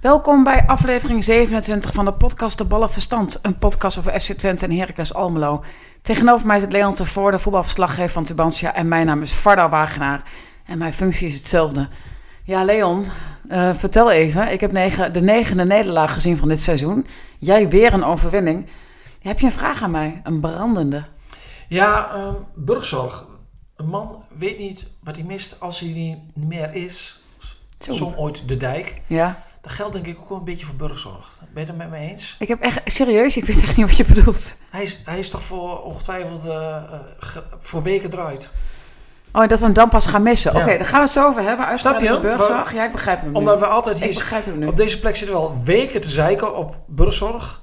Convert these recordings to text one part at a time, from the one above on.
Welkom bij aflevering 27 van de podcast De Ballen Verstand. Een podcast over FC Twente en Heracles Almelo. Tegenover mij zit Leon Tevoorde, voetbalverslaggever van Tubantia. En mijn naam is Varda Wagenaar. En mijn functie is hetzelfde. Ja, Leon, uh, vertel even. Ik heb negen, de negende nederlaag gezien van dit seizoen. Jij weer een overwinning. Heb je een vraag aan mij? Een brandende. Ja, uh, burgzorg. Een man weet niet wat hij mist als hij niet meer is. Zo. Som ooit de dijk. Ja. Dat geldt denk ik ook wel een beetje voor burgzorg. Ben je het met me eens? Ik heb echt, serieus, ik weet echt niet wat je bedoelt. Hij is, hij is toch voor ongetwijfeld uh, ge, voor weken eruit. Oh, dat we hem dan pas gaan missen. Ja. Oké, daar gaan we het zo over hebben. Snap je? Maar- Ja, ik begrijp hem nu. Omdat we altijd Ik hier... begrijp hem nu. Op deze plek zitten we al weken te zeiken op burgzorg.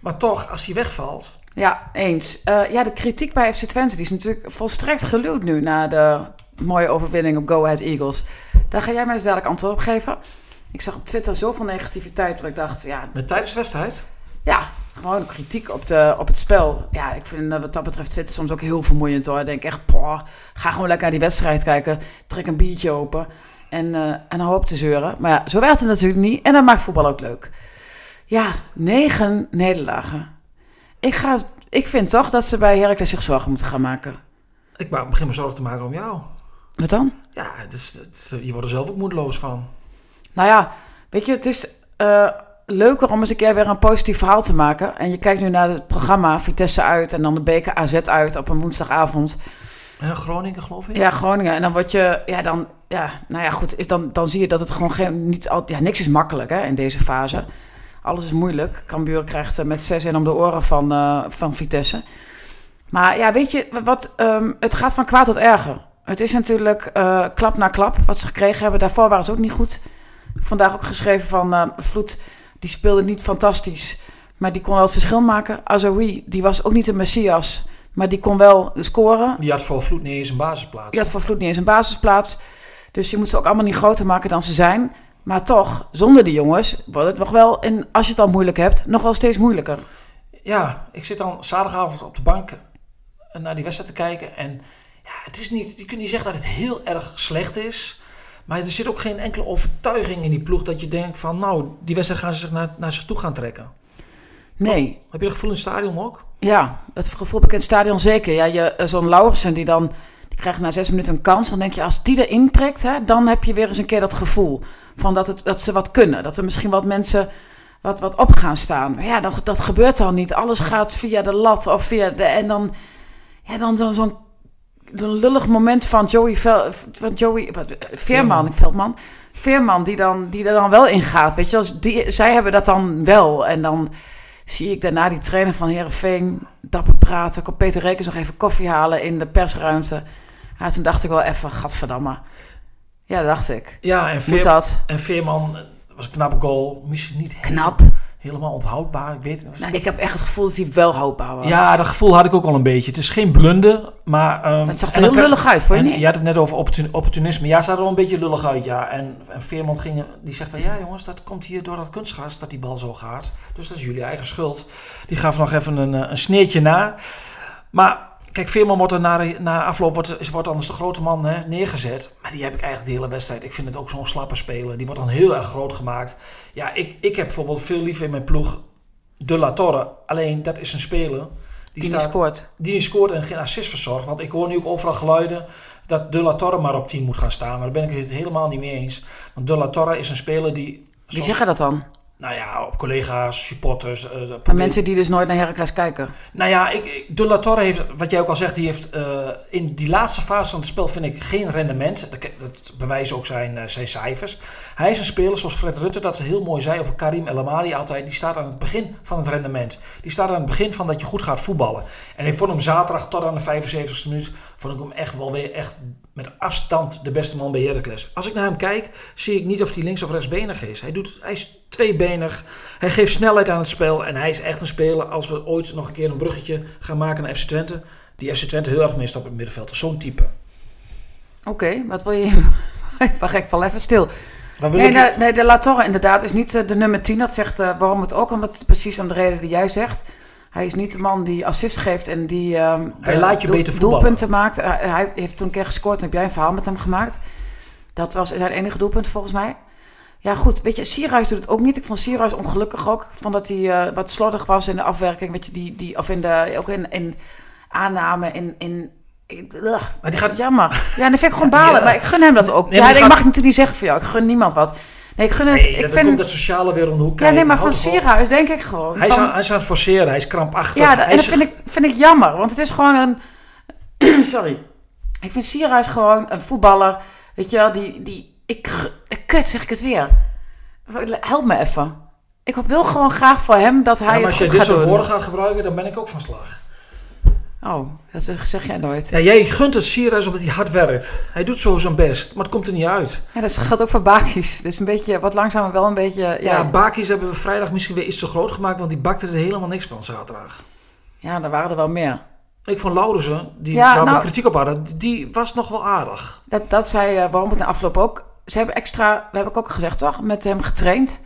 Maar toch, als hij wegvalt... Ja, eens. Eh, ja, de kritiek bij FC Twente die is natuurlijk volstrekt geluwd nu na de mooie overwinning op Go Ahead Eagles. Daar ga jij mij eens dadelijk antwoord op geven. Ik zag op Twitter zoveel negativiteit dat ik dacht, ja, Met tijdens de wedstrijd... ja gewoon kritiek op, de, op het spel. Ja, ik vind wat dat betreft Twitter soms ook heel vermoeiend hoor. Ik denk echt, ga gewoon lekker naar die wedstrijd kijken. Trek een biertje open en, eh en dan hoop te zeuren. Maar ja, zo werkt het natuurlijk niet. En dat maakt voetbal ook leuk. Ja, negen nederlagen. Ik, ga, ik vind toch dat ze bij Heracles zich zorgen moeten gaan maken. Ik begin me zorgen te maken om jou. Wat dan? Ja, het is, het je wordt er zelf ook moedeloos van. Nou ja, weet je, het is eh, leuker om eens een keer weer een positief verhaal te maken. En je kijkt nu naar het programma Vitesse uit en dan de beker AZ uit op een woensdagavond. En Groningen, geloof ik? Ja, Groningen. En dan word je, ja, dan, ja, nou ja, goed, is dan, dan zie je dat het gewoon geen, niet al, ja, niks is makkelijk hè, in deze fase. Alles is moeilijk. Cambuur krijgt eh, met 6 in om de oren van, eh, van Vitesse. Maar ja, weet je, wat, ehm, het gaat van kwaad tot erger. Het is natuurlijk klap na klap wat ze gekregen hebben. Daarvoor waren ze ook niet goed. Vandaag ook geschreven van eh, Vloed, die speelde niet fantastisch. Maar die kon wel het verschil maken. Azoui, die was ook niet een messias. Maar die kon wel scoren. Die had voor Vloed niet eens een basisplaats. Die had voor Vloed niet eens een basisplaats. Dus je moet ze ook allemaal niet groter maken dan ze zijn. Maar toch, zonder die jongens wordt het nog wel, en als je het al moeilijk hebt, nog wel steeds moeilijker. Ja, ik zit dan zaterdagavond op de bank naar die wedstrijd te kijken. En ja, het is niet, je kunt niet zeggen dat het heel erg slecht is. Maar er zit ook geen enkele overtuiging in die ploeg dat je denkt van... nou, die wedstrijd gaan ze zich naar, naar zich toe gaan trekken. Nee, Heb je dat gevoel in het stadion ook? ja, dat gevoel heb ik in het stadion zeker. Ja, je, eh, zo'n Lauwersen die dan, die krijgt na zes minuten een kans. Dan denk je, als die erin prikt, hè, dan heb je weer eens een keer dat gevoel. Van dat, het, dat ze wat kunnen. Dat er misschien wat mensen wat, wat op gaan staan. Maar ja, dat, dat gebeurt dan niet. Alles gaat via de lat of via de... En dan, ja, dan zo'n zo'n zo'n lullig moment van Joey, Vel, van Joey wat, eh, Veerman, Veldman. Veerman die, dan, die er dan wel in gaat. Weet je, als die, zij hebben dat dan wel. En dan zie ik daarna die trainer van Herenveen dapper praten. Komt Peter Rekens nog even koffie halen in de persruimte. Ja, toen dacht ik wel even, gadverdamme. Ja, dat dacht ik. Ja, en, Moet Veer, dat? en Veerman eh, was een knappe goal. Misschien niet Knap. Helemaal onthoudbaar. Ik weet Nou, ik heb echt het gevoel dat hij wel houdbaar was. Ja, dat gevoel had ik ook al een beetje. Het is geen blunder, maar... ehm, het zag er heel lullig uit, vond je niet? je had het net over opportun- opportunisme. Ja, het zag er wel een beetje lullig uit, ja. En, en Veerman ging, die zegt van... Ja jongens, dat komt hier door dat kunstgras dat die bal zo gaat. Dus dat is jullie eigen schuld. Die gaf nog even een, eh, een sneertje na. Maar kijk, Veerman wordt er na, afloop... Wordt, is- wordt anders de grote man hè, neergezet. Maar die heb ik eigenlijk de hele wedstrijd... Ik vind het ook zo'n slappe speler. Die wordt dan heel erg groot gemaakt. Ja, ik, ik heb bijvoorbeeld veel liever in mijn ploeg... De La Torre. Alleen, dat is een speler... Die niet scoort. die niet scoort en geen assist verzorgt. Want ik hoor nu ook overal geluiden dat De La Torre maar op 10 moet gaan staan. Maar daar ben ik het helemaal niet mee eens. Want De La Torre is een speler die... Wie zeggen dat dan? Nou ja, op collega's, supporters... Maar probeer- mensen die dus nooit naar Heracles kijken. Nou ja, ik, ik- De La Torre heeft, wat jij ook al zegt, die heeft eh, in die laatste fase van het spel vind ik geen rendement. Dat, dat bewijzen ook zijn, eh, zijn cijfers. Hij is een speler, zoals Fred Rutte dat heel mooi zei over Karim El Amadi altijd. Die staat aan het begin van het rendement. Die staat aan het begin van dat je goed gaat voetballen. En ik vond hem zaterdag tot aan de 75e minuut, vond ik hem echt wel weer echt met afstand de beste man bij Heracles. Als ik naar hem kijk, zie ik niet of hij links of rechtsbenig is. Hij, doet, hij is tweebenig, hij geeft snelheid aan het spel en hij is echt een speler. Als we ooit nog een keer een bruggetje gaan maken naar FC Twente, die FC Twente heel erg mist op het middenveld. Zo'n type. Oké, wat wil je... Wacht, ik val even stil. Nee, ik... nee, nee, de La Torre inderdaad is niet uh, de nummer 10. Dat zegt uh, waarom het ook, omdat precies om de reden die jij zegt. Hij is niet de man die assist geeft en die hij laat je doel, beter doelpunten maakt. Uh, hij heeft toen een keer gescoord en heb jij een verhaal met hem gemaakt. Dat was zijn enige doelpunt volgens mij. Ja, goed. Weet je, Sierhuis doet het ook niet. Ik vond Sierhuis ongelukkig ook. Vond dat hij wat slordig was in de afwerking. Weet je, die, die, of in de, ook in, in aanname, in, in maar die gaat... Jammer. Ja, dat vind ik gewoon balen. Ja. Maar ik gun hem dat ook. Nee, ja, ik gaat- mag natuurlijk niet zeggen van jou. Ik gun niemand wat. Nee, ik gun het. Nee, ik dan vind, komt dat sociale weer om de hoek ja, nee, maar van. Sierhuis denk ik gewoon. Hij is, van- aan, hij is aan het forceren, hij is krampachtig. ja, dat- hij en dat vind ik, vind ik jammer. Want het is gewoon een... Sorry. Ik vind Sierhuis gewoon een voetballer. Weet je wel, die... die ik, ik- kut, zeg ik het weer. Help me even. Ik wil gewoon graag voor hem dat hij Ja, het als je goed dit soort woorden gaat gebruiken, dan ben ik ook van slag. Oh, dat zeg jij nooit. Ja, jij gunt het Sierhuis omdat hij hard werkt. Hij doet zo zijn best, maar het komt er niet uit. Ja, dat geldt ook voor Bakis. Dus een beetje, wat langzamer wel een beetje... Ja, Ja, ja, Bakis hebben we vrijdag misschien weer iets te groot gemaakt, want die bakte er helemaal niks van zaterdag. daar waren er wel meer. Ik vond Laurensen, die Ja, waar we nou- kritiek op hadden, die was nog wel aardig. Dat, dat zei uh, waarom het na afloop ook. Ze hebben extra, dat heb ik ook gezegd toch, met hem getraind.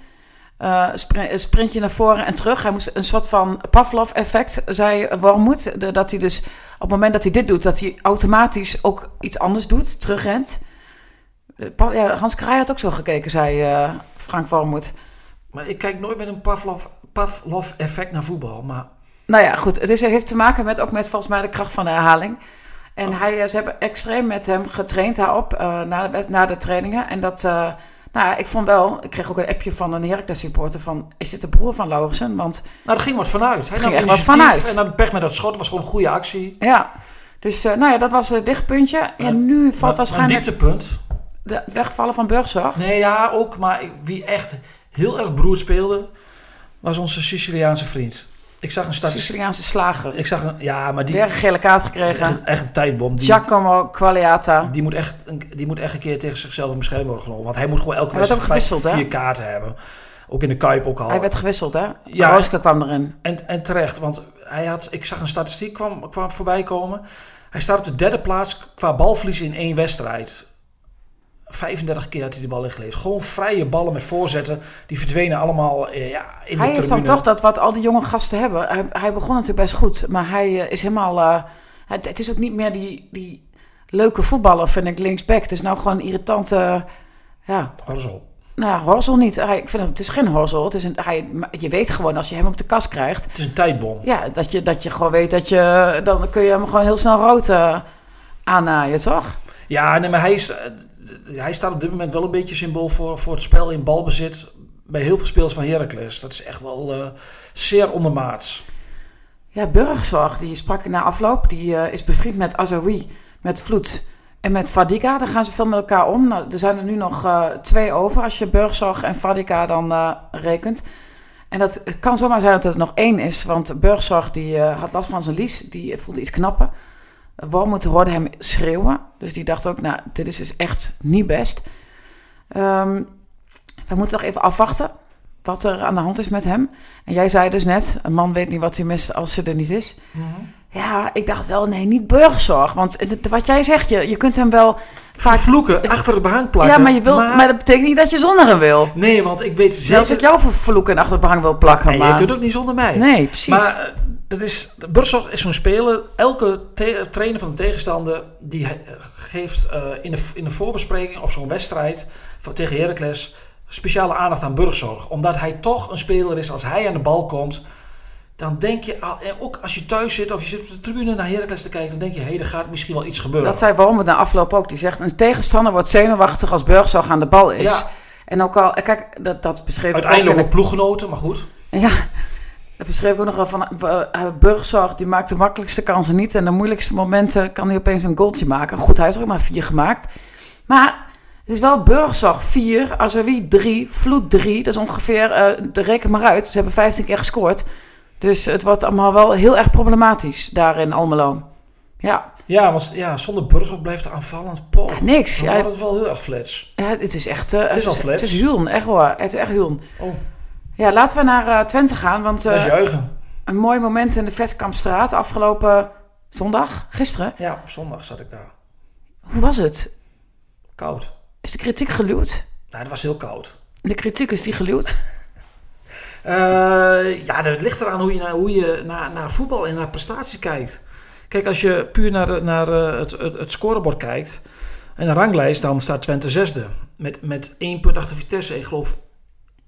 Eh, spri- een sprintje naar voren en terug. Hij moest een soort van Pavlov-effect, zei Wormoed. De- Dat hij dus op het moment dat hij dit doet, dat hij automatisch ook iets anders doet, terugrent. Eh, Ja, Hans Kraaij had ook zo gekeken, zei eh, Frank Wormoed. Maar ik kijk nooit met een Pavlov- Pavlov-effect naar voetbal. Maar Nou ja, goed. Het is, heeft te maken met ook met volgens mij de kracht van de herhaling. En hij, eh, ze hebben extreem met hem getraind daarop eh, na, de, na de trainingen. En dat, eh, nou ik vond wel, ik kreeg ook een appje van een Heracles supporter van, is dit de broer van Lauwersen? Want nou, er ging wat vanuit. Hij Ging echt wat vanuit. En dan pech met dat schot was gewoon een goede actie. ja, dus eh, nou ja, dat was het dichtpuntje. En nu valt Maar- waarschijnlijk Een dieptepunt. de wegvallen van Burgzorg. Nee, ja, ook. Maar wie echt heel erg beroerd speelde, was onze Siciliaanse vriend. Ik zag een statistiek. Siciliaanse slager. Ik zag een, ja, maar die Weer een gele kaart gekregen. echt een tijdbom. Die, Giacomo Qualiata. die, moet echt, een- die moet echt een keer tegen zichzelf in bescherming worden genomen. Want hij moet gewoon elke wedstrijd gewisseld, hè? vier kaarten hebben. Ook in de Kuip ook al. Hij werd gewisseld, hè? Ja. Rooske kwam erin. En, en terecht, want hij had, ik zag een statistiek kwam, kwam voorbij komen. Hij staat op de derde plaats qua balverlies in één wedstrijd. 35 keer had hij de bal ingeleverd. Gewoon vrije ballen met voorzetten. Die verdwenen allemaal eh, ja, in Hij de heeft dan toch dat wat al die jonge gasten hebben. Hij, hij begon natuurlijk best goed, maar hij eh, is helemaal. eh, het, het is ook niet meer die, die leuke voetballer, vind ik, linksback. Het is nou gewoon irritante. ja, Horzel. nou horzel niet. Hij, ik vind hem, het is geen horzel. Het is een, hij, je weet gewoon als je hem op de kast krijgt. Het is een tijdbom. Ja, dat je, dat je gewoon weet dat je. Dan kun je hem gewoon heel snel rood aannaaien, toch? Ja, nee, maar hij, eh, hij staat op dit moment wel een beetje symbool voor, voor het spel in balbezit. Bij heel veel spelers van Heracles. Dat is echt wel eh, zeer ondermaats. Ja, Burgzorg, die sprak na afloop. Die eh, is bevriend met Azoui, met Vloed en met Fadiga. Daar gaan ze veel met elkaar om. Nou, er zijn er nu nog twee over als je Burgzorg en Fadiga dan rekent. En dat kan zomaar zijn dat het nog één is. Want Burgzorg die, had last van zijn lies. Die voelde iets knappen. Wormoed hoorde hem schreeuwen. Dus die dacht ook, nou, dit is dus echt niet best. Ehm, we moeten nog even afwachten wat er aan de hand is met hem. En jij zei dus net, een man weet niet wat hij mist als ze er niet is. Ja, ik dacht wel, nee, niet burgzorg. Want het- wat jij zegt, je, je kunt hem wel vaak... Vloeken, achter het behang plakken. Ja, maar, je wil, maar... dat betekent niet dat je zonder hem wil. Nee, want ik weet Zelfs zeker... ik jou vervloeken en achter het behang wil plakken. Nee, maar... je kunt ook niet zonder mij. Nee, precies. Maar eh, dat is, Burgzorg is zo'n speler. Elke trainer van de tegenstander die geeft eh, in, de, in de voorbespreking op zo'n wedstrijd van, tegen Heracles speciale aandacht aan Burgzorg. Omdat hij toch een speler is, als hij aan de bal komt, dan denk je, al- en ook als je thuis zit of je zit op de tribune naar Heracles te kijken, dan denk je, hé, hey, er gaat misschien wel iets gebeuren. Dat zei Wormoed na afloop ook. Die zegt, een tegenstander wordt zenuwachtig als burgzorg aan de bal is. Ja. En ook al, kijk, dat, dat beschreef ik ook Uiteindelijk in ook ploeggenoten, maar goed. Ja, dat beschreef ik ook nog wel van uh, Burgzorg, die maakt de makkelijkste kansen niet. En de moeilijkste momenten kan hij opeens een goaltje maken. Goed, hij heeft er ook maar vier gemaakt. Maar het is wel Burgzorg 4, Azawi 3, Vloed 3. Dat is ongeveer, uh, de reken maar uit, ze hebben 15 keer gescoord. Dus het wordt allemaal wel heel erg problematisch daar in Almelo. Ja, Ja, want ja, zonder Burger blijft het aanvallend. Pol. Ja, niks. Dan Ja. wordt het wel heel erg flats. ja het is echt... eh, Het is al het flats. is huren, echt waar. Het is echt huren. Oh, Ja, laten we naar eh, Twente gaan, want dat is eh, juichen. een mooi moment in de Vetkampstraat afgelopen zondag, gisteren. Ja, op zondag zat ik daar. Hoe was het? Koud. Is de kritiek geluwd? Nou, het was heel koud. De kritiek is die geluwd? Eh, ja, het ligt eraan hoe je, naar, hoe je naar, naar voetbal en naar prestaties kijkt. Kijk, als je puur naar, de- naar het, het, het scorebord kijkt en een ranglijst, dan staat Twente zesde. Met, met één punt achter Vitesse. Ik geloof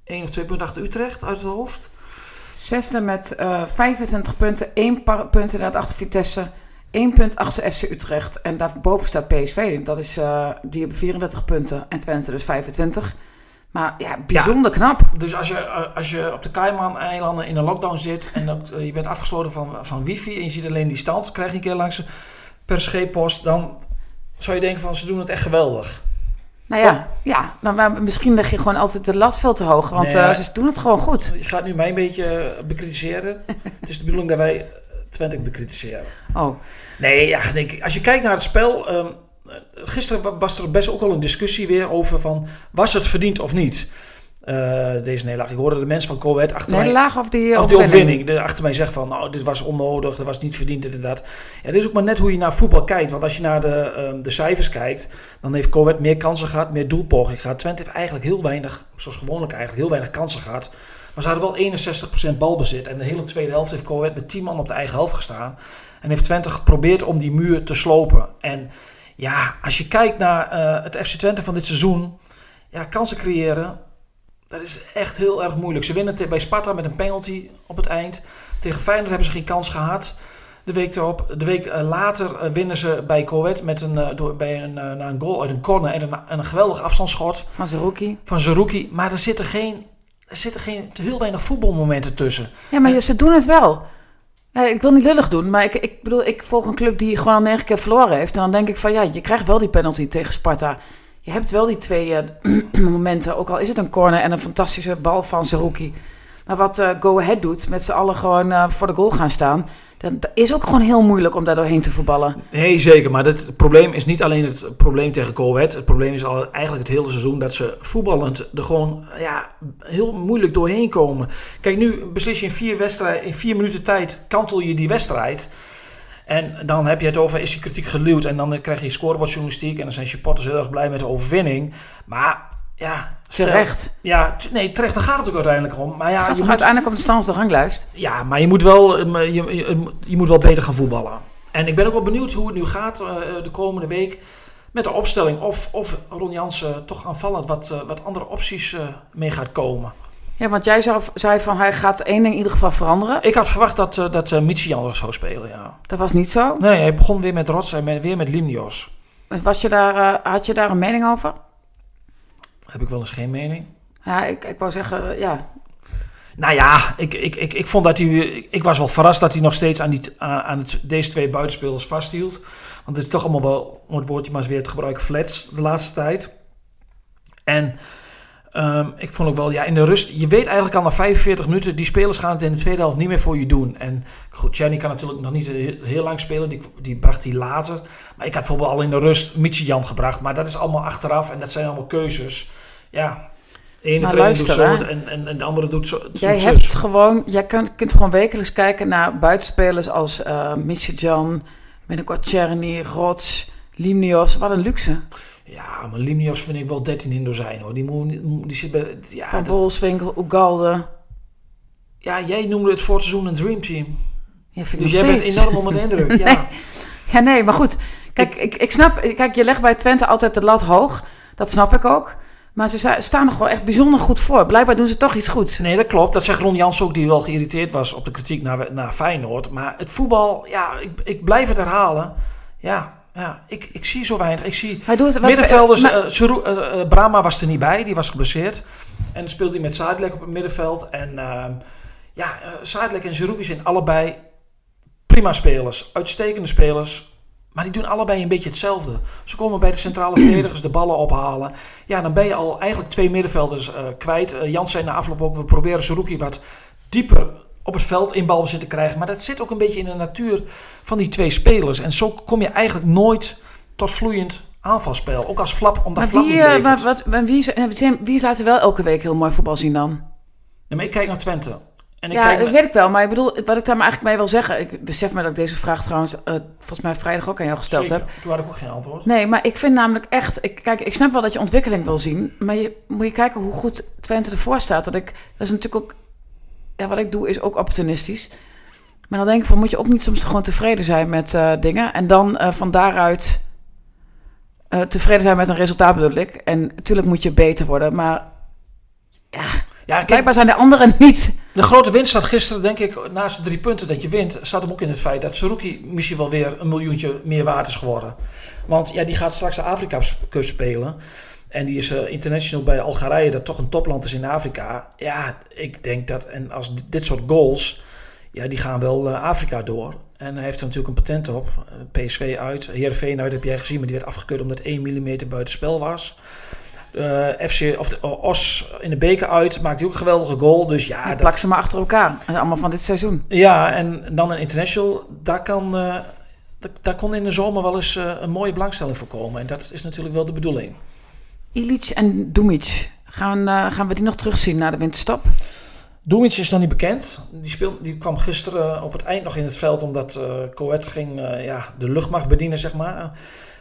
één of twee punten achter Utrecht uit het hoofd. Zesde met eh 25 punten, 1 punt inderdaad achter Vitesse, 1 punt achter FC Utrecht. En daarboven staat PSV, dat is, eh, die hebben 34 punten en Twente dus 25. Maar ja, bijzonder knap. Dus als je, eh, als je op de Cayman-eilanden in een lockdown zit en ook, je bent afgesloten van, van wifi en je ziet alleen die stand, krijg je een keer langs per scheeppost, dan zou je denken van ze doen het echt geweldig. Nou ja, ja maar misschien leg je gewoon altijd de lat veel te hoog, want Nee, eh, ze doen het gewoon goed. Je gaat nu mij een beetje eh, bekritiseren. het is de bedoeling dat wij eh, Twente bekritiseren. Oh, Nee, ja, denk ik, als je kijkt naar het spel. eh, gisteren wa- was er best ook wel een discussie weer over van was het verdiend of niet. Eh, deze nederlaag. Ik hoorde de mensen van Coët achter mij. nederlaag of die Of die overwinning? De, achter mij zegt van, nou, dit was onnodig, dat was niet verdiend inderdaad. Ja, dit is ook maar net hoe je naar voetbal kijkt. Want als je naar de, ehm, de cijfers kijkt, dan heeft Coët meer kansen gehad, meer doelpogingen gehad. Twente heeft eigenlijk heel weinig, zoals gewoonlijk eigenlijk, heel weinig kansen gehad. Maar ze hadden wel 61% balbezit. En de hele tweede helft heeft Coët met 10 man op de eigen helft gestaan. En heeft Twente geprobeerd om die muur te slopen. En ja, als je kijkt naar eh, het FC Twente van dit seizoen, ja, kansen creëren, dat is echt heel erg moeilijk. Ze winnen bij Sparta met een penalty op het eind. Tegen Feyenoord hebben ze geen kans gehad. De week erop. De week eh, later eh, winnen ze bij Coët met een, eh, door, bij een, eh, na een goal uit een corner en een, en een geweldig afstandsschot Van Zerouki. van Zerouki. Maar er zitten geen, er zitten geen te heel weinig voetbalmomenten tussen. Ja, maar ze doen het wel. Ik wil niet lullig doen, maar ik, ik bedoel, ik volg een club die gewoon al negen keer verloren heeft. En dan denk ik van, ja, je krijgt wel die penalty tegen Sparta. Je hebt wel die twee eh, momenten, ook al is het een corner en een fantastische bal van Zerouki. Maar wat eh, Go Ahead doet, met z'n allen gewoon eh, voor de goal gaan staan... Dat is ook gewoon heel moeilijk om daar doorheen te voetballen. Nee, zeker. Maar het probleem is niet alleen het probleem tegen Coët. Het probleem is al eigenlijk het hele seizoen dat ze voetballend er gewoon ja, heel moeilijk doorheen komen. Kijk, nu beslis je in vier, wedstrijden, in vier minuten tijd, kantel je die wedstrijd. En dan heb je het over, is die kritiek geluwd? En dan krijg je scorebordjournalistiek en dan zijn supporters heel erg blij met de overwinning. Maar ja... stel- Terecht. Ja, nee, terecht, daar gaat het ook uiteindelijk om. Maar ja, Gaat je moet- uiteindelijk op de stand op de ranglijst? ja, maar je moet wel, eh, je, je, je moet wel beter gaan voetballen. En ik ben ook wel benieuwd hoe het nu gaat eh, de komende week met de opstelling. Of, of Ron Jansen toch aanvallend wat, eh, wat andere opties mee gaat komen. Ja, want jij zou- zei van, hij gaat één ding in ieder geval veranderen. Ik had verwacht dat, uh, dat uh, Mitsi anders zou spelen, ja. Dat was niet zo. Nee, hij begon weer met Rots en met, weer met Limnios. Was je daar, eh, had je daar een mening over? Heb ik wel eens geen mening. Ja, ik, ik wou zeggen, eh, ja. Nou ja, ik, ik, ik, ik vond dat hij. Ik, ik was wel verrast dat hij nog steeds aan, die, aan, aan het, deze twee buitenspelers vasthield. Want het is toch allemaal wel, om het woordje maar eens weer te gebruiken, flats de laatste tijd. En um, ik vond ook wel, ja, in de rust. Je weet eigenlijk al na 45 minuten, die spelers gaan het in de tweede helft niet meer voor je doen. En goed, Jenny kan natuurlijk nog niet heel, heel lang spelen, die, die bracht hij later. Maar ik had bijvoorbeeld al in de rust Jan gebracht. Maar dat is allemaal achteraf en dat zijn allemaal keuzes. Ja, de ene Maar luister, doet zo en, en, en de andere doet zo. doet Jij hebt gewoon, jij kunt, kunt gewoon wekelijks kijken naar buitenspelers als uh, Jan, binnenkort Czerny, Rots, Limnios. Wat een luxe. Ja, maar Limnios vind ik wel 13 in dozijn hoor. Die, moet, die zit bij. Ja, Van Bolswinkel, Ugalde. ja, jij noemde het voor het seizoen een Dream Team. Ja, vind ik Dus nog jij bent steeds. enorm onder de indruk. Ja. Ja, nee, maar goed. Kijk, ik, ik snap, kijk, je legt bij Twente altijd de lat hoog. Dat snap ik ook. Maar ze sta- staan er gewoon echt bijzonder goed voor. Blijkbaar doen ze toch iets goeds. Nee, dat klopt. Dat zegt Ron Jans ook, die wel geïrriteerd was op de kritiek naar, naar Feyenoord. Maar het voetbal, ja, ik, ik blijf het herhalen. Ja, ja ik, ik zie zo weinig. Ik zie doet middenvelders. maar- eh, eh, eh, Brahma was er niet bij, die was geblesseerd. En speelde hij met Zuidlek op het middenveld. En ehm, ja, Zuidlek en Zerouki zijn allebei prima spelers. Uitstekende spelers. Maar die doen allebei een beetje hetzelfde. Ze komen bij de centrale verdedigers de ballen ophalen. Ja, dan ben je al eigenlijk twee middenvelders kwijt. Jans zei na afloop ook, we proberen Zerouki wat dieper op het veld in balbezit te krijgen. Maar dat zit ook een beetje in de natuur van die twee spelers. En zo kom je eigenlijk nooit tot vloeiend aanvalspel. Ook als Flap, omdat Maar Flap wie, niet eh, maar wat, maar wie, zijn- wie laten wel elke week heel mooi voetbal zien dan? Ja, maar ik kijk naar Twente. En ik ja, kijk dat weet ik wel. Maar ik bedoel, wat ik daar maar eigenlijk mee wil zeggen... Ik besef me dat ik deze vraag trouwens eh, volgens mij vrijdag ook aan jou gesteld Zeker. heb. Toen had ik ook geen antwoord. Nee, maar ik vind namelijk echt... Ik, kijk, ik snap wel dat je ontwikkeling wil zien. Maar je moet je kijken hoe goed Twente ervoor staat. Dat, ik, dat is natuurlijk ook... Ja, wat ik doe is ook opportunistisch. Maar dan denk ik van, moet je ook niet soms gewoon tevreden zijn met eh, dingen. En dan eh, van daaruit eh, tevreden zijn met een resultaat bedoel ik. En natuurlijk moet je beter worden. Maar ja, Ja, blijkbaar zijn de anderen niet... de grote winst staat gisteren, denk ik, naast de drie punten dat je wint, staat hem ook in het feit dat Saruki misschien wel weer een miljoentje meer waard is geworden. Want ja, die gaat straks de Afrika Cup spelen. En die is eh, international bij Algerije, dat toch een topland is in Afrika. Ja, ik denk dat, en als dit- soort goals, ja, die gaan wel eh, Afrika door. En hij heeft er natuurlijk een patent op. PSV uit, Heerenveen uit heb jij gezien, maar die werd afgekeurd omdat 1 mm buitenspel was. Eh, FC, of de, Os in de beker uit, maakt hij ook een geweldige goal. Dus ja, dat- plakt ze maar achter elkaar. En allemaal van dit seizoen. ja, en dan een international, daar, kan, daar, kon in de zomer wel eens een mooie belangstelling voor komen. En dat is natuurlijk wel de bedoeling. Ilic en Dumic. Gaan, eh, gaan we die nog terugzien na de winterstop? Doemits is nog niet bekend. Die, speel, die kwam gisteren op het eind nog in het veld omdat eh Coët ging eh, ja, de luchtmacht bedienen, zeg maar.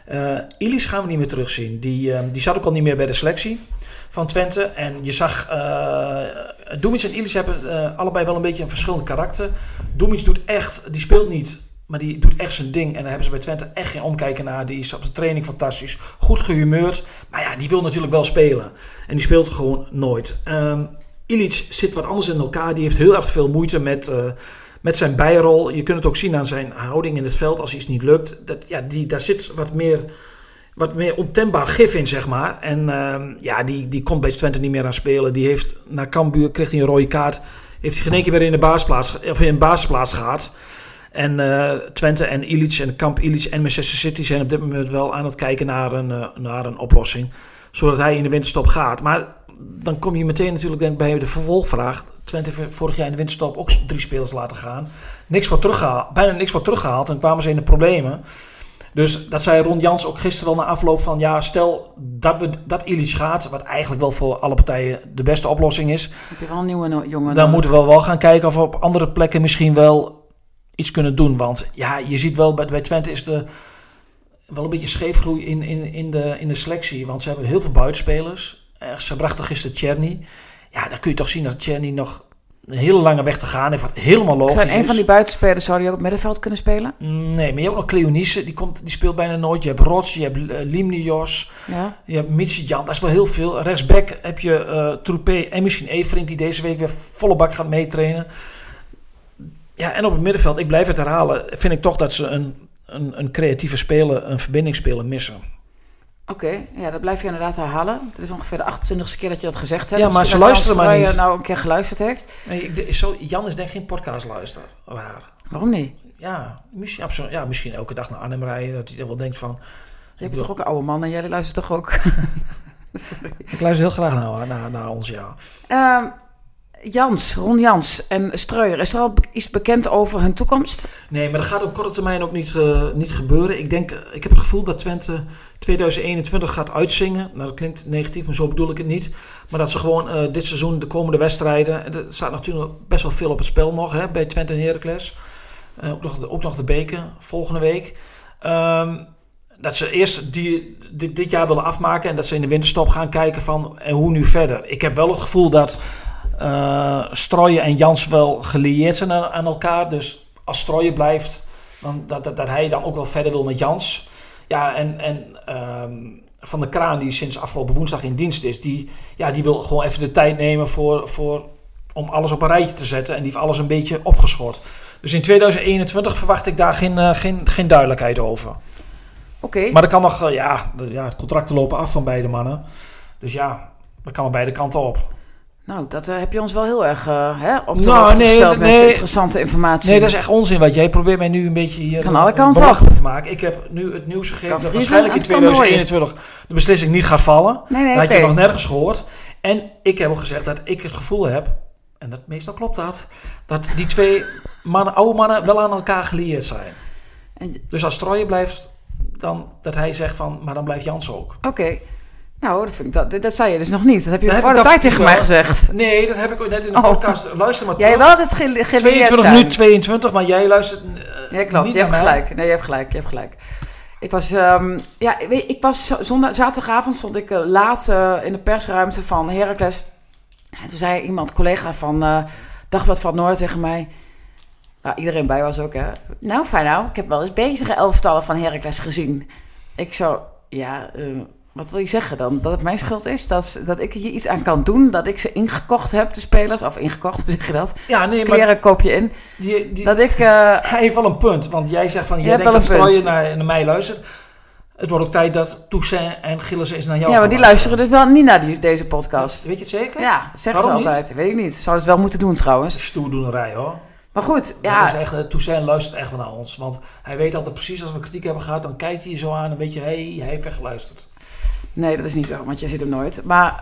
Eh Ilis gaan we niet meer terugzien. Die, eh, die zat ook al niet meer bij de selectie van Twente. En je zag, uh, Doemits en Ilis hebben eh, allebei wel een beetje een verschillend karakter. Doemits doet echt, die speelt niet, maar die doet echt zijn ding. En daar hebben ze bij Twente echt geen omkijken naar. Die is op de training fantastisch, goed gehumeurd. Maar ja, die wil natuurlijk wel spelen. En die speelt gewoon nooit. Ehm Ilic zit wat anders in elkaar. Die heeft heel erg veel moeite met, uh, met zijn bijrol. Je kunt het ook zien aan zijn houding in het veld als iets niet lukt. Dat, ja, die, daar zit wat meer, wat meer ontembaar gif in, zeg maar. En uh, ja, die, die komt bij Twente niet meer aan spelen. Die heeft na Cambuur, kreeg hij een rode kaart. Heeft hij geen één keer weer in de basisplaats, of in een basisplaats gehad. En uh, Twente en Ilic en Kamp Ilic en Manchester City zijn op dit moment wel aan het kijken naar een, uh, naar een oplossing. Zodat hij in de winterstop gaat. Maar dan kom je meteen natuurlijk denk, bij de vervolgvraag. Twente heeft vorig jaar in de winterstop ook drie spelers laten gaan. Niks voor teruggehaald, bijna niks voor teruggehaald en kwamen ze in de problemen. Dus dat zei Ron Jans ook gisteren wel na afloop van... ja, stel dat, we, dat Illich gaat, wat eigenlijk wel voor alle partijen de beste oplossing is... Heb je wel een nieuwe jongen? Dan moeten we wel gaan kijken of we op andere plekken misschien wel iets kunnen doen. Want ja, je ziet wel, bij, bij Twente is de wel een beetje scheefgroei in, in, in, de, in de selectie. Want ze hebben heel veel buitenspelers. Ze brachten gisteren Tjerny. Ja, dan kun je toch zien dat Tjerny nog een hele lange weg te gaan heeft. Wat helemaal logisch Zijn een van die buitenspelers zou die ook op middenveld kunnen spelen? Nee, maar je hebt ook nog Cleonice. Die, komt, die speelt bijna nooit. Je hebt Rots, je hebt uh, Limnios. Ja. Je hebt Michijan. Dat is wel heel veel. Rechtsback heb je uh, Troepé en misschien Everink die deze week weer volle bak gaat meetrainen. Ja, en op het middenveld, ik blijf het herhalen, vind ik toch dat ze een, een, een creatieve speler, een verbindingsspeler missen. Oké, okay, ja, dat blijf je inderdaad herhalen. Dit is ongeveer de 28e keer dat je dat gezegd hebt. Ja, maar ze luisteren maar niet. nou een keer geluisterd heeft. Nee, ik, zo, Jan is denk ik geen podcastluisteraar. Waarom niet? Ja misschien, absoluut, ja, misschien elke dag naar Arnhem rijden, dat hij dan wel denkt van... Je hebt toch ook een oude man en jij luistert toch ook? Sorry. Ik luister heel graag naar, naar, naar ons, ja. Uh, Jans, Ron Jans en Streuer, is er al iets bekend over hun toekomst? Nee, maar dat gaat op korte termijn ook niet, uh, niet gebeuren. Ik denk, ik heb het gevoel dat Twente 2021 gaat uitzingen. Nou, dat klinkt negatief, maar zo bedoel ik het niet. Maar dat ze gewoon uh, dit seizoen, de komende wedstrijden... Er staat natuurlijk best wel veel op het spel nog hè, bij Twente en Heracles. Ook, nog de, ook nog de beker volgende week. Um, dat ze eerst die, dit, dit jaar willen afmaken... en dat ze in de winterstop gaan kijken van en hoe nu verder. Ik heb wel het gevoel dat... Uh, Strooien en Jans wel gelieerd zijn aan, aan, elkaar. Dus als Strooien blijft, dan, dat, dat, dat, hij dan ook wel verder wil met Jans. Ja, en, en um, Van der Kraan, die sinds afgelopen woensdag in dienst is, die, ja, die wil gewoon even de tijd nemen voor, voor, om alles op een rijtje te zetten. En die heeft alles een beetje opgeschort. Dus in 2021 verwacht ik daar geen, uh, geen, geen duidelijkheid over. Oké. Okay. Maar er kan nog, uh, ja, de, ja, het contracten lopen af van beide mannen. Dus ja, dat kan beide kanten op. Nou, dat uh, heb je ons wel heel erg uh, hè, op de nou, nee, gesteld nee, met interessante informatie. Nee, dat is echt onzin. Wat jij probeert mij nu een beetje hier kan alle kanten te maken. Ik heb nu het nieuws gegeven dat waarschijnlijk in 2021 de beslissing niet gaat vallen. Nee, nee, dat had okay. je nog nergens gehoord. En ik heb ook gezegd dat ik het gevoel heb, en dat, meestal klopt dat, dat die twee mannen, oude mannen wel aan elkaar gelieerd zijn. En- Dus als Strooien blijft, dan dat hij zegt van, maar dan blijft Jans ook. Oké. Nou, dat, vind ik, dat, dat, zei je dus nog niet. Dat heb je Dat voor de tijd tegen mij gezegd. Nee, dat heb ik ook net in de Oh. podcast. Luister maar Jij wel het ge geleerd 22 zijn. minuten 22, maar jij luistert eh, Ja, klopt. Je hebt gelijk. Nee, je hebt gelijk. Je hebt gelijk. Ik was, ehm, ja, ik weet- ik was zo- zondag, zaterdagavond stond ik eh, laat eh, in de persruimte van Heracles. En toen zei iemand, collega van Dagblad van het Noorden tegen mij. Iedereen bij was ook, hè. Nou, fijn nou. Ik heb wel eens bezige elftallen van Heracles gezien. Ik zo, ja, wat wil je zeggen dan? Dat het mijn schuld is? Dat, dat ik hier iets aan kan doen? Dat ik ze ingekocht heb, de spelers? Of ingekocht, hoe zeg je dat? Ja, nee, maar Kleren koop je in. die, die, Dat ik... eh, hij heeft wel een punt. Want jij zegt van, jij hebt denkt dat een. Strooien naar, naar mij luistert. Het wordt ook tijd dat Toussaint en Gilles eens naar jou Ja, maar die luisteren dus wel niet naar die, deze podcast. Weet je het zeker? Ja, dat zeggen ze Waarom niet? altijd. Weet ik niet. Zouden ze wel moeten doen trouwens. Stoerdoenerij hoor. Maar goed, Ja. Dat is echt, eh, Toussaint luistert echt wel naar ons. Want hij weet altijd precies als we kritiek hebben gehad, dan kijkt hij je zo aan en weet je, hé, hey, hij heeft echt geluisterd. Nee, dat is niet zo, want je ziet hem nooit. Maar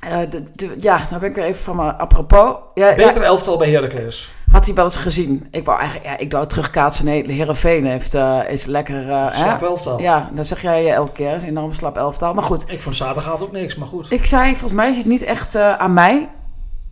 eh, de, de- ja, nou ben ik weer even van mijn apropos. Ja, Beter ja, elftal bij Heracles. had hij wel eens gezien. Ik wou eigenlijk, ja, ik wou terugkaatsen. Nee, de Heerenveen heeft, eh, is lekker... hè? Slap elftal. Ja, dat zeg jij elke keer. Een enorm slap elftal. Maar goed, Ik vond zaterdagavond ook niks, maar goed. Ik zei, volgens mij is het niet echt aan mij.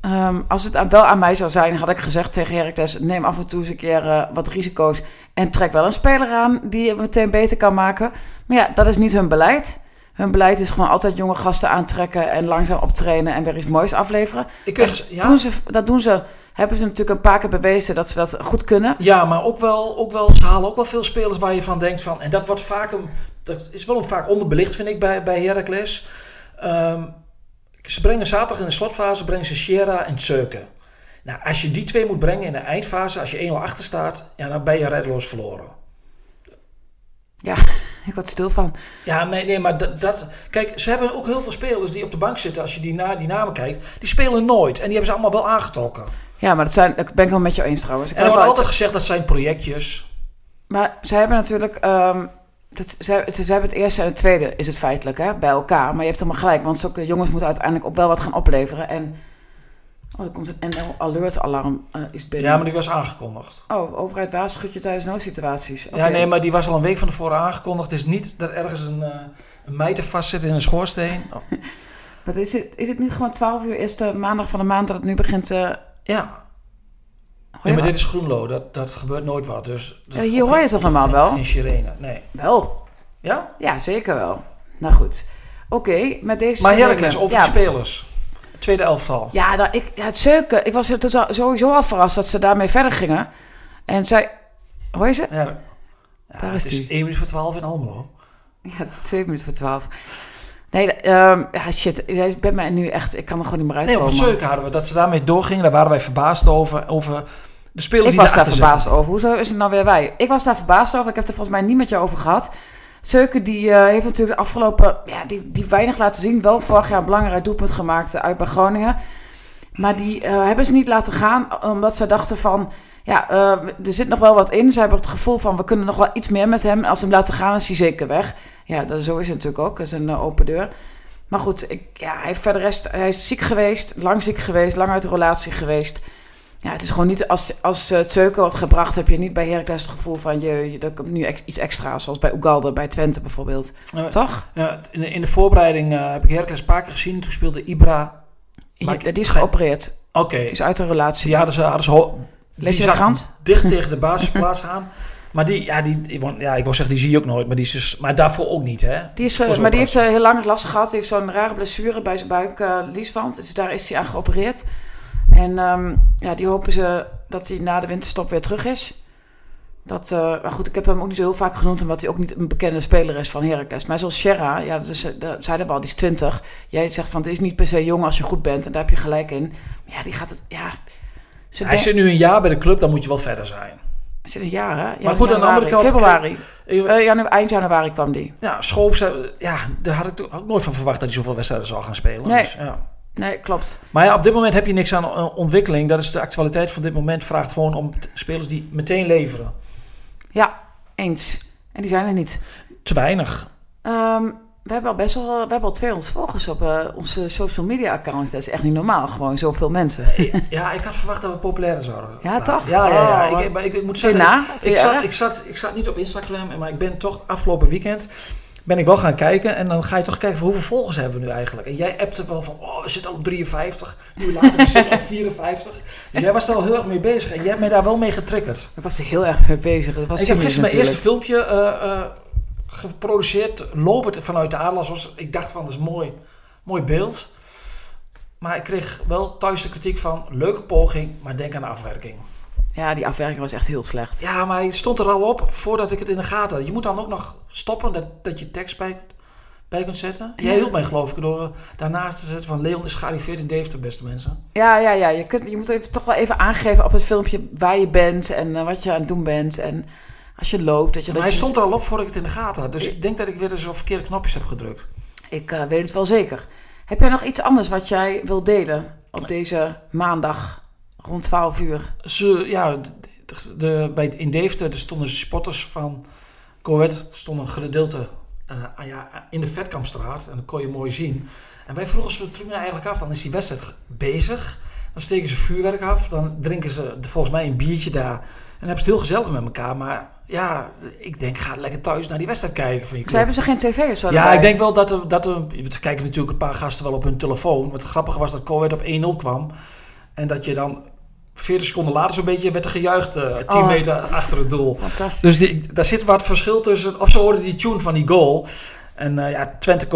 Ehm, als het aan- wel aan mij zou zijn, had ik gezegd tegen Heracles... neem af en toe eens een keer wat risico's... en trek wel een speler aan die je meteen beter kan maken. Maar ja, dat is niet hun beleid. Hun beleid is gewoon altijd jonge gasten aantrekken... en langzaam optrainen en weer iets moois afleveren. Ik kreeg, ja, Doen ze, dat doen ze, hebben ze natuurlijk een paar keer bewezen... dat ze dat goed kunnen. ja, maar ook wel, ook wel, ze halen ook wel veel spelers waar je van denkt van... En dat wordt vaak een, dat is wel een vaak onderbelicht, vind ik, bij, bij Heracles. Ehm, ze brengen zaterdag in de slotfase, brengen ze Sierra en Tseuken. Nou, als je die twee moet brengen in de eindfase, als je 1-0 achter staat, ja, dan ben je reddeloos verloren. Ja, ik word stil van. Ja, nee, nee maar dat, dat... Kijk, ze hebben ook heel veel spelers die op de bank zitten. Als je die, na, die namen kijkt, die spelen nooit. En die hebben ze allemaal wel aangetrokken. Ja, maar dat zijn, dat ben ik wel met je eens trouwens. Ik En er heb wordt altijd gezegd dat zijn projectjes. Maar ze hebben natuurlijk. ehm, dat, ze, ze hebben het eerste en het tweede, is het feitelijk, hè, bij elkaar. Maar je hebt helemaal gelijk, want zulke jongens moeten uiteindelijk ook wel wat gaan opleveren. En. Oh, er komt een NL Alert Alarm uh, is binnen. Ja, maar die was aangekondigd. Oh, overheid waarschuwt je tijdens noodsituaties. Ja, nee, maar die was al een week van tevoren aangekondigd. Het is niet dat ergens een, uh, een mijter vastzit in een schoorsteen. Oh. Maar is het, is het niet gewoon 12 uur, eerste maandag van de maand, dat het nu begint uh, te. Ja. Nee, maar dit is Groenlo, dat, dat gebeurt nooit wat. Dus ja, hier hoor je het toch normaal wel? Geen sirene, nee. Wel. Ja? Ja, zeker wel. Nou goed. Oké, okay, met deze... Maar Heracles, over ja. de spelers. Tweede elftal. Ja, nou, ik, ja, het zeuken. Ik was sowieso al verrast dat ze daarmee verder gingen. En zij... Hoor je ze? Ja, ja Daar is het is die. 1 minuut voor 12 in Almelo. Ja, het is 2 minuten voor 12. Nee, um, ja, shit. Ik ben mij nu echt... Ik kan er gewoon niet meer Nee, uitkomen. over zeuken hadden we. Dat ze daarmee doorgingen, daar waren wij verbaasd over. Over de spelers ik die was daar zitten. verbaasd over. Hoezo is het nou weer wij? Ik was daar verbaasd over. Ik heb het er volgens mij niet met je over gehad. Zeuken die uh, heeft natuurlijk de afgelopen... Ja, die, die weinig laten zien. Wel vorig jaar een belangrijk doelpunt gemaakt uit bij Groningen. Maar die uh, hebben ze niet laten gaan. Omdat ze dachten van... Ja, er zit nog wel wat in. Ze hebben het gevoel van... We kunnen nog wel iets meer met hem. Als ze hem laten gaan is hij zeker weg. Ja, dat, zo is het natuurlijk ook. Dat is een open deur. Maar goed, ik, ja, hij, verder hij is ziek geweest. Lang ziek geweest. Lang uit de relatie geweest. Ja, het is gewoon niet... Als, als het zeuken wordt gebracht... heb je niet bij Heracles het gevoel van... Je, je, er komt nu ex, iets extra's. Zoals bij Ugalde, bij Twente bijvoorbeeld. Toch? Ja, in, de, in de voorbereiding uh, heb ik Heracles een paar keer gezien. Toen speelde Ibra... Ja, die is geopereerd. Oké. Okay. Die is uit de relatie. Ja, hadden ze... Hadden ze Lees je de krant? Dicht tegen de basisplaats aan. Maar die, ja, die, ja, ik wil zeggen, die zie je ook nooit. Maar, die is dus, maar daarvoor ook niet, hè? Die is, uh, maar die heeft uh, heel lang last gehad. Die heeft zo'n rare blessure bij zijn buik, uh, lieswand. Dus daar is hij aan geopereerd. En um, ja, die hopen ze dat hij na de winterstop weer terug is. Dat, uh, maar goed, ik heb hem ook niet zo heel vaak genoemd, omdat hij ook niet een bekende speler is van Heracles. Maar zoals Sherra, ja, dat, is, dat zeiden we al, die is 20. Jij zegt van, het is niet per se jong als je goed bent. En daar heb je gelijk in. Maar ja, die gaat het, ja... Hij zit nu een jaar bij de club, dan moet je wel verder zijn. Zit een jaar, hè? Ja, maar goed, aan de andere kant... Februari. Uh, janu eind januari kwam die. Ja, Schoof, ja, daar had ik ook nooit van verwacht dat hij zoveel wedstrijden zou gaan spelen. Nee. Dus, ja. Nee, klopt. Maar ja, op dit moment heb je niks aan uh, ontwikkeling. Dat is de actualiteit van dit moment. Vraagt gewoon om spelers die meteen leveren. Ja, eens. En die zijn er niet. Te weinig. Um, We hebben al best wel, we hebben al 200 volgers op uh, onze social media accounts. Dat is echt niet normaal, gewoon zoveel mensen. Ja, ik had verwacht dat we populairder zouden. Ja, toch? Ja, ja, ja. Oh, ik, maar ik, ik moet zeggen, ik, zat, ik, zat, ik zat niet op Instagram, maar ik ben toch afgelopen weekend ben ik wel gaan kijken. En dan ga je toch kijken van hoeveel volgers hebben we nu eigenlijk. En jij appte wel van, oh, we zitten al op 53. Nu later, we zitten op 54. Dus jij was er al heel erg mee bezig. En jij hebt mij daar wel mee getriggerd. Ik was er heel erg mee bezig. Dat was ik heb gisteren mijn eerste filmpje uh, uh, geproduceerd. Lopend vanuit de Atlas. Ik dacht van, dat is mooi, mooi beeld. Maar ik kreeg wel thuis de kritiek van, leuke poging, maar denk aan de afwerking. Ja, die afwerking was echt heel slecht. Ja, maar hij stond er al op voordat ik het in de gaten had. Je moet dan ook nog stoppen dat, dat je tekst bij, bij kunt zetten. Jij hielp mij geloof ik door daarnaast te zetten van Leon is gearriveerd in Deventer, beste mensen. Ja, ja, ja. Je, kunt, je moet even, toch wel even aangeven op het filmpje waar je bent en uh, wat je aan het doen bent. En als je loopt. Dat je, maar dat hij je... stond er al op voordat ik het in de gaten had. Dus ik, ik denk dat ik weer eens op verkeerde knopjes heb gedrukt. Ik uh, weet het wel zeker. Heb jij nog iets anders wat jij wil delen op deze maandag rond 12 uur? Ze, ja, de, de, bij, in Deventer er stonden supporters van Coët. Er stond een gedeelte uh, ja, in de Vetkampstraat. En dat kon je mooi zien. En wij vroegen ons de tribune eigenlijk af. Dan is die wedstrijd bezig. Dan steken ze vuurwerk af. Dan drinken ze volgens mij een biertje daar. En dan hebben ze het heel gezellig met elkaar. Maar ja, ik denk, ga lekker thuis naar die wedstrijd kijken. Van je Ze hebben ze geen tv of zo Ja, erbij? ik denk wel dat er, dat er... Ze kijken natuurlijk een paar gasten wel op hun telefoon. Wat grappig was dat Coët op 1-0 kwam. En dat je dan 40 seconden later zo'n beetje werd er gejuicht, uh, 10 Oh. meter achter het doel. Fantastisch. Dus die, daar zit wat verschil tussen. Of ze hoorden die tune van die goal. En uh, ja, Twente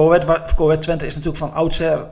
Twente is natuurlijk van oudsher.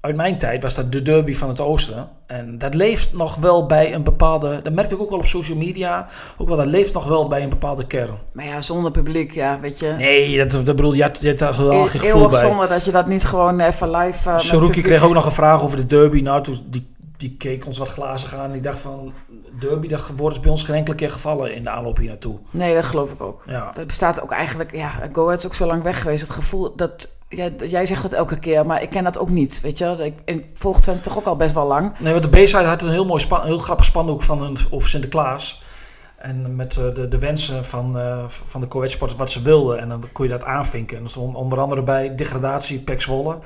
Uit mijn tijd was dat de derby van het oosten. En dat leeft nog wel bij een bepaalde. Dat merk ik ook wel op social media. Ook wel, dat leeft nog wel bij een bepaalde kern. Maar ja, zonder publiek, ja, weet je. Nee, dat, dat bedoel je, je hebt daar wel E- geen gevoel Eeuwig bij. zonder dat je dat niet gewoon even live... Uh, Saruki kreeg ook nog een vraag over de derby. Nou, toen, die, die keek ons wat glazen aan. Die dacht van, derby, dat woord is bij ons geen enkele keer gevallen in de aanloop hier naartoe. Nee, dat geloof ik ook. Ja. Dat bestaat ook eigenlijk... Ja, Go Ahead is ook zo lang weg geweest. Het gevoel dat... Ja, jij zegt het elke keer, maar ik ken dat ook niet, weet je. Ik ik volg Twente toch ook al best wel lang. Nee, want de B-side had een heel mooi, span, heel grappig spandoek van een, over Sinterklaas. En met uh, de, de wensen van, uh, van de Coët-sporters wat ze wilden. En dan kon je dat aanvinken. En er stond onder andere bij degradatie, Pek Zwolle.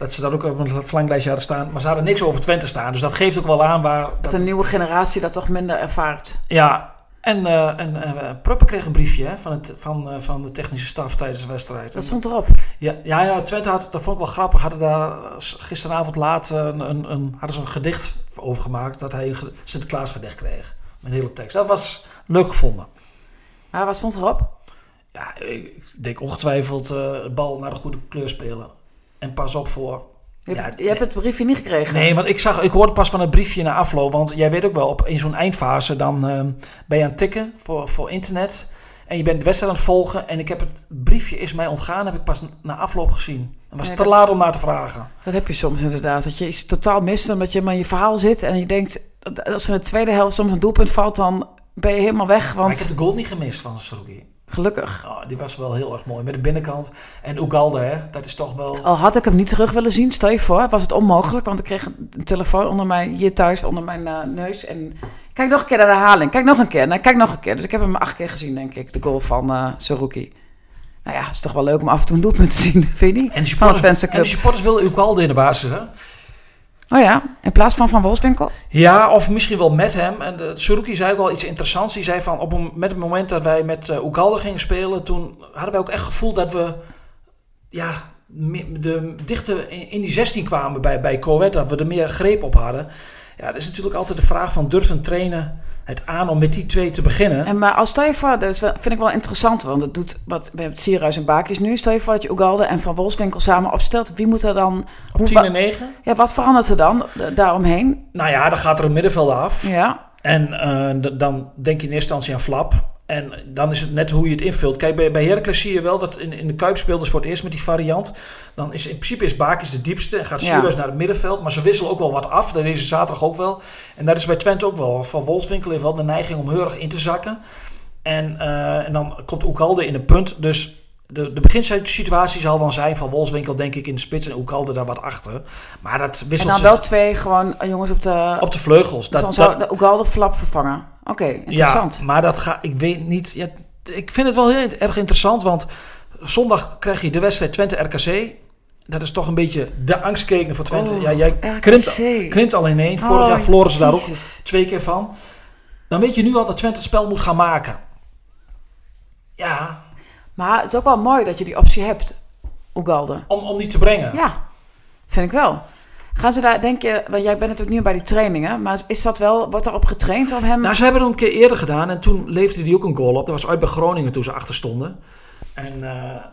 Dat ze dat ook op een verlanglijstje hadden staan. Maar ze hadden niks over Twente staan. Dus dat geeft ook wel aan waar... Dat een nieuwe generatie dat toch minder ervaart. Ja, en, uh, en uh, Pruppen kreeg een briefje hè, van, het, van, uh, van de technische staf tijdens de wedstrijd. Dat stond erop. Ja, ja, ja Twente had, dat vond ik wel grappig, hadden daar gisteravond laat een, een, een, hadden ze een gedicht over gemaakt. Dat hij een Sinterklaas gedicht kreeg. Een hele tekst. Dat was leuk gevonden. Maar wat stond erop? Ja, ik denk ongetwijfeld de bal naar de goede kleur spelen. En pas op voor je, ja, je hebt het briefje niet gekregen? Nee, want ik, zag, ik hoorde pas van het briefje na afloop. Want jij weet ook wel, op, in zo'n eindfase dan uh, ben je aan het tikken voor, voor internet. En je bent de wedstrijd aan het volgen. En ik heb het briefje is mij ontgaan, heb ik pas na afloop gezien. Het was nee, te dat, laat om naar te vragen. Dat heb je soms inderdaad. Dat je iets totaal mist omdat je maar in je verhaal zit. En je denkt, als er in de tweede helft soms een doelpunt valt, dan ben je helemaal weg. Want... Maar ik heb de goal niet gemist van Saruki. Gelukkig. Oh, die was wel heel erg mooi. Met de binnenkant. En Ugalde, hè, dat is toch wel... Al had ik hem niet terug willen zien, stel je voor, was het onmogelijk. Want ik kreeg een telefoon onder mijn, hier thuis onder mijn uh, neus. En kijk nog een keer naar de herhaling. Kijk nog een keer. Nou, kijk nog een keer. Dus ik heb hem acht keer gezien, denk ik. De goal van uh, Saruki. Nou ja, het is toch wel leuk om af en toe een doelpunt te zien, vind je niet? En de supporters, en de supporters wilden Ugalde in de basis, hè? Oh ja, in plaats van Van Wolfswinkel? Ja, of misschien wel met hem. En de, Suruki zei ook al iets interessants. Die zei van, op met het moment dat wij met uh, Ugalde gingen spelen... toen hadden wij ook echt het gevoel dat we... ja, de, dichter in, die 16 kwamen bij, bij. Dat we er meer greep op hadden. Ja, dat is natuurlijk altijd de vraag van... durft een trainer het aan om met die twee te beginnen? En maar als stel je voor, dat vind ik wel interessant... want het doet wat we hebben Sierhuis en Baakjes nu. Stel je voor dat je Ugalde en Van Wolfswinkel samen opstelt. Wie moet er dan... Op 10 en 9? Ja, wat verandert er dan daaromheen? Nou ja, dan gaat er een middenveld af. Ja. En uh, dan denk je in eerste instantie aan Flap. En dan is het net hoe je het invult. Kijk, bij, bij Heracles zie je wel dat in, in de Kuip speelden voor het eerst met die variant. Dan is in principe is Baakjes de diepste en gaat ja. naar het middenveld. Maar ze wisselen ook wel wat af. Dat is zaterdag ook wel. En dat is bij Twente ook wel. Van Wolfswinkel heeft wel de neiging om heel erg in te zakken. En, uh, en dan komt Oekalde in de punt. Dus de, de beginsituatie zal dan zijn van Wolfswinkel denk ik in de spits en Oekalde daar wat achter. Maar dat wisselt En dan wel twee gewoon jongens op de... Op de vleugels. Dus dat, dan zou de Oekalde flap vervangen. Oké, okay, interessant. Ja, maar dat ga ik weet niet... Ja, ik vind het wel heel erg interessant, want Zondag krijg je de wedstrijd Twente-RKC. Dat is toch een beetje de angstkeken voor Twente. Oh, ja, jij krimpt, krimpt al in één. Vorig Oh, jaar verloren ze daar ook twee keer van. Dan weet je nu al dat Twente het spel moet gaan maken. Ja, Maar het is ook wel mooi dat je die optie hebt, Ugalde. om, om die te brengen. Ja, vind ik wel. Gaan ze daar, denk je, want jij bent natuurlijk niet bij die trainingen, maar is dat wel, wordt daarop getraind om hem... Nou, ze hebben het een keer eerder gedaan en toen leefde hij ook een goal op. Dat was uit bij Groningen toen ze achter stonden. En eh,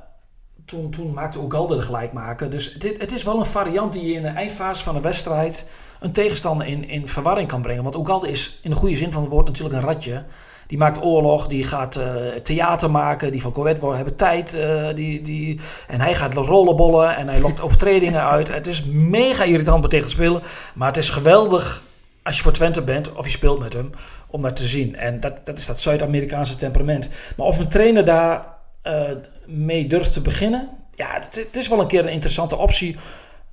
toen, toen maakte Ugalde de gelijkmaker. Dus het, het is wel een variant die je in de eindfase van een wedstrijd een tegenstander in, in verwarring kan brengen. Want Ugalde is in de goede zin van het woord natuurlijk een ratje. Die maakt oorlog, die gaat eh, theater maken, die van Coët worden, hebben tijd. eh, die, die, en hij gaat rollenbollen en hij lokt overtredingen uit. Het is mega irritant om tegen te spelen. Maar het is geweldig als je voor Twente bent of je speelt met hem, om dat te zien. En dat, dat is dat Zuid-Amerikaanse temperament. Maar of een trainer daar eh, mee durft te beginnen, ja, het, het is wel een keer een interessante optie.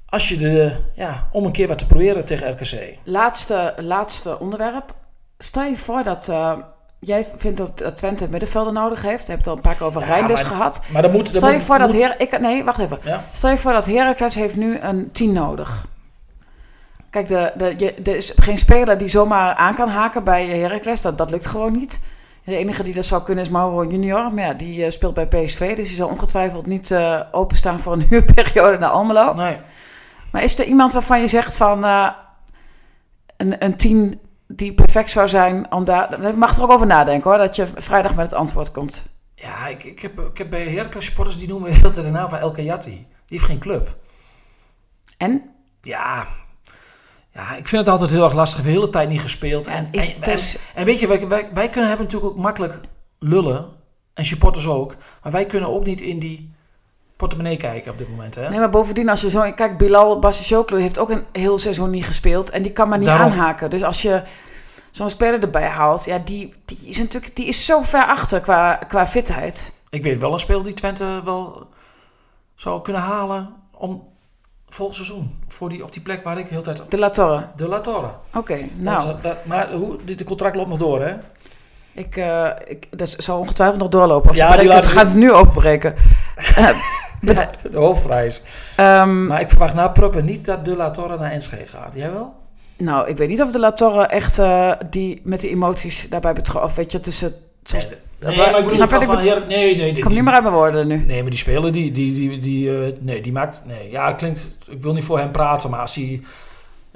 Als je de, ja, om een keer wat te proberen tegen RKC. Laatste, laatste onderwerp. Stel je voor dat jij vindt dat Twente middenvelder nodig heeft. Je hebt het al een paar keer over Ja, Reinders maar- gehad. Maar dan moet. dan Stel je moet- voor dat Her... Ik, nee, wacht even. Ja. Stel je voor dat Heracles heeft nu een 10 nodig. Kijk, de, de, je, er is geen speler die zomaar aan kan haken bij Heracles. Dat, dat lukt gewoon niet. De enige die dat zou kunnen is Mauro Junior. Maar ja, die eh, speelt bij PSV. Dus die zal ongetwijfeld niet eh, openstaan voor een huurperiode naar Almelo. Nee. Maar is er iemand waarvan je zegt van... eh, een, een 10 die perfect zou zijn om daar... Je mag er ook over nadenken hoor. Dat je vrijdag met het antwoord komt. Ja, ik, ik, heb, ik heb bij Heracles supporters die noemen de hele tijd de naam van El Kayati. Die heeft geen club. En? Ja, ja, ik vind het altijd heel erg lastig. Heb de hele tijd niet gespeeld. En, Is, en, is, en, en weet je, wij, wij, wij kunnen hebben natuurlijk ook makkelijk lullen. En supporters ook. Maar wij kunnen ook niet in die portemonnee kijken op dit moment. Hè? Nee, maar bovendien, als je zo... Kijk, Bilal Bassishoglu heeft ook een heel seizoen niet gespeeld. En die kan maar niet Daarom. aanhaken. Dus als je zo'n speler erbij haalt... Ja, die, die is natuurlijk die is zo ver achter qua, qua fitheid. Ik weet wel een speler die Twente wel zou kunnen halen om volgend seizoen. Voor die, op die plek waar ik de hele tijd... De La Torre. De La Torre. Oké, nou. is- dat- maar hoe, dit de contract loopt nog door, hè? Ik, eh, ik, dat zal ongetwijfeld nog doorlopen. Of Ja, het, gaat het nu openbreken. De hoofdprijs. ehm, Maar ik verwacht na Pruppen niet dat De La Torre naar Enschede gaat. Jij wel? nou, ik weet niet of de La Torre echt eh, die met die emoties daarbij betrokken... Of weet je, tussen... Zoals, Nee, maar- ik bedoel van, Nee, nee. ik kom niet meer uit mijn woorden nu. Nee, maar die speler, die, die, die, die, eh, nee, die maakt, nee, ja, het klinkt, ik wil niet voor hem praten, maar als hij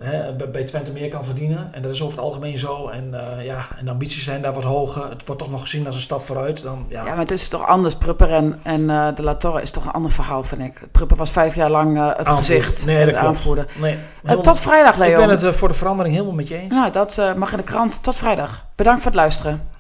hè, bij- Twente meer kan verdienen, en dat is over het algemeen zo, en, eh, ja, en de ambities zijn daar wat hoger, het wordt toch nog gezien als een stap vooruit, dan, ja. Ja, maar het is toch anders. Prupper en, en eh, de La Torre is toch een ander verhaal, vind ik. Prupper was vijf jaar lang eh, het gezicht. Nee, dat aanvoerder. Nee, helemaal- tot vrijdag, ik Leon. ben het voor de verandering helemaal met je eens. Nou, dat mag in de krant. Tot vrijdag. Bedankt voor het luisteren.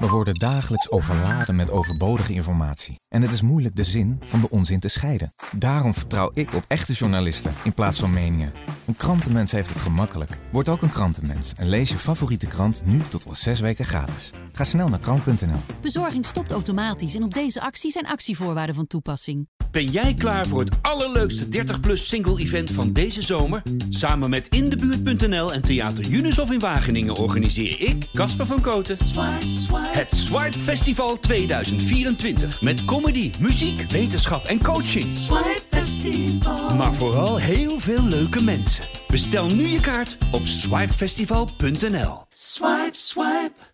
We worden dagelijks overladen met overbodige informatie. En het is moeilijk de zin van de onzin te scheiden. Daarom vertrouw ik op echte journalisten in plaats van meningen. Een krantenmens heeft het gemakkelijk. Word ook een krantenmens en lees je favoriete krant nu tot al zes weken gratis. Ga snel naar krant.nl. Bezorging stopt automatisch en op deze actie zijn actievoorwaarden van toepassing. Ben jij klaar voor het allerleukste 30-plus single-event van deze zomer? Samen met Indebuurt.nl en Theater Junushof in Wageningen organiseer ik, Casper van Koten, het Swipe Festival 2024. Met comedy, muziek, wetenschap en coaching. Maar vooral heel veel leuke mensen. Bestel nu je kaart op swipefestival.nl. Swipe, swipe.